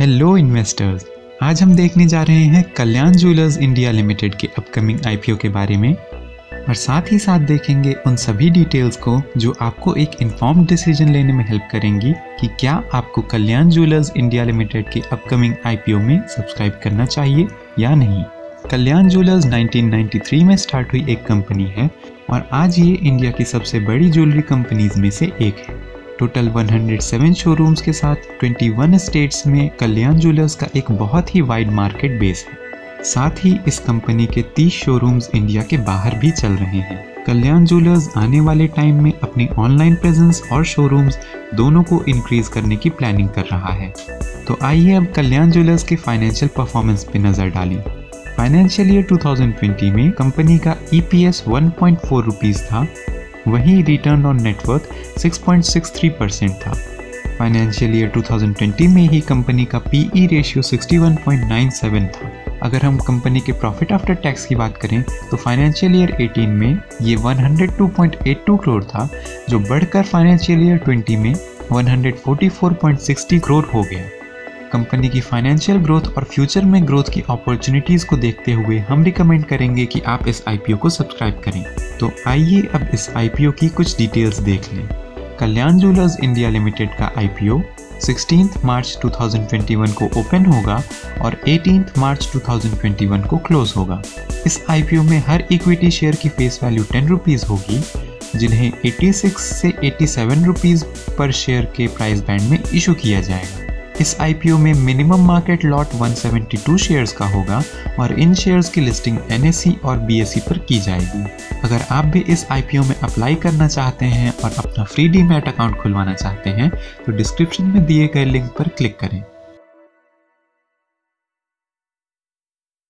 Hello investors आज हम देखने जा रहे हैं कल्याण ज्वेलर्स इंडिया लिमिटेड के अपकमिंग आईपीओ के बारे में, और साथ ही साथ देखेंगे उन सभी डिटेल्स को जो आपको एक इन्फॉर्म डिसीज़न लेने में हेल्प करेंगी कि क्या आपको कल्याण ज्वेलर्स इंडिया लिमिटेड के अपकमिंग आईपीओ में सब्सक्राइब करना चाहिए या नहीं। कल्याण ज्वेलर्स 1993 में स्टार्ट हुई एक कंपनी है, और आज ये इंडिया की सबसे बड़ी ज्वेलरी कंपनीज़ में से एक है। टोटल 107 शोरूम्स के साथ 21 स्टेट्स में कल्याण ज्वेलर्स का एक बहुत ही वाइड मार्केट बेस है। साथ ही इस कंपनी के 30 शोरूम्स इंडिया के बाहर भी चल रहे हैं। कल्याण ज्वेलर्स आने वाले टाइम में अपनी ऑनलाइन प्रेजेंस और शोरूम्स दोनों को इंक्रीज करने की प्लानिंग कर रहा है। तो आइए अब कल्याण ज्वेलर्स के फाइनेंशियल परफॉर्मेंस पे नज़र डालें। फाइनेंशियल ईयर 2020 में कंपनी का ईपीएस 1.4 रुपीस था। वहीं return on net worth 6.63 percent था। फाइनेंशियल ईयर 2020 में ही कंपनी का पीई रेशियो 61.97 था। अगर हम कंपनी के प्रॉफिट आफ्टर टैक्स की बात करें तो फाइनेंशियल ईयर 18 में ये 102.82 करोड़ था, जो बढ़कर फाइनेंशियल ईयर 20 में 144.60 करोड़ हो गया। कंपनी की फाइनेंशियल ग्रोथ और फ्यूचर में ग्रोथ की अपॉर्चुनिटीज़ को देखते हुए हम रिकमेंड करेंगे कि आप इस आईपीओ को सब्सक्राइब करें। तो आइए अब इस आईपीओ की कुछ डिटेल्स देख लें। कल्याण ज्वेलर्स इंडिया लिमिटेड का आईपीओ 16 मार्च 2021 को ओपन होगा और 18 मार्च 2021 को क्लोज होगा। इस आईपीओ में हर इक्विटी शेयर की फेस वैल्यू टेन रुपीज़ होगी, जिन्हें 86 से 87 रुपीज़ पर शेयर के प्राइस बैंड में इशू किया जाएगा। इस आईपीओ में मिनिमम मार्केट लॉट 172 शेयर्स का होगा और इन शेयर्स की लिस्टिंग एन और बी पर की जाएगी। अगर आप भी इस आईपीओ में अप्लाई करना चाहते हैं और अपना फ्री डीमेट अकाउंट खुलवाना चाहते हैं तो डिस्क्रिप्शन में दिए गए लिंक पर क्लिक करें।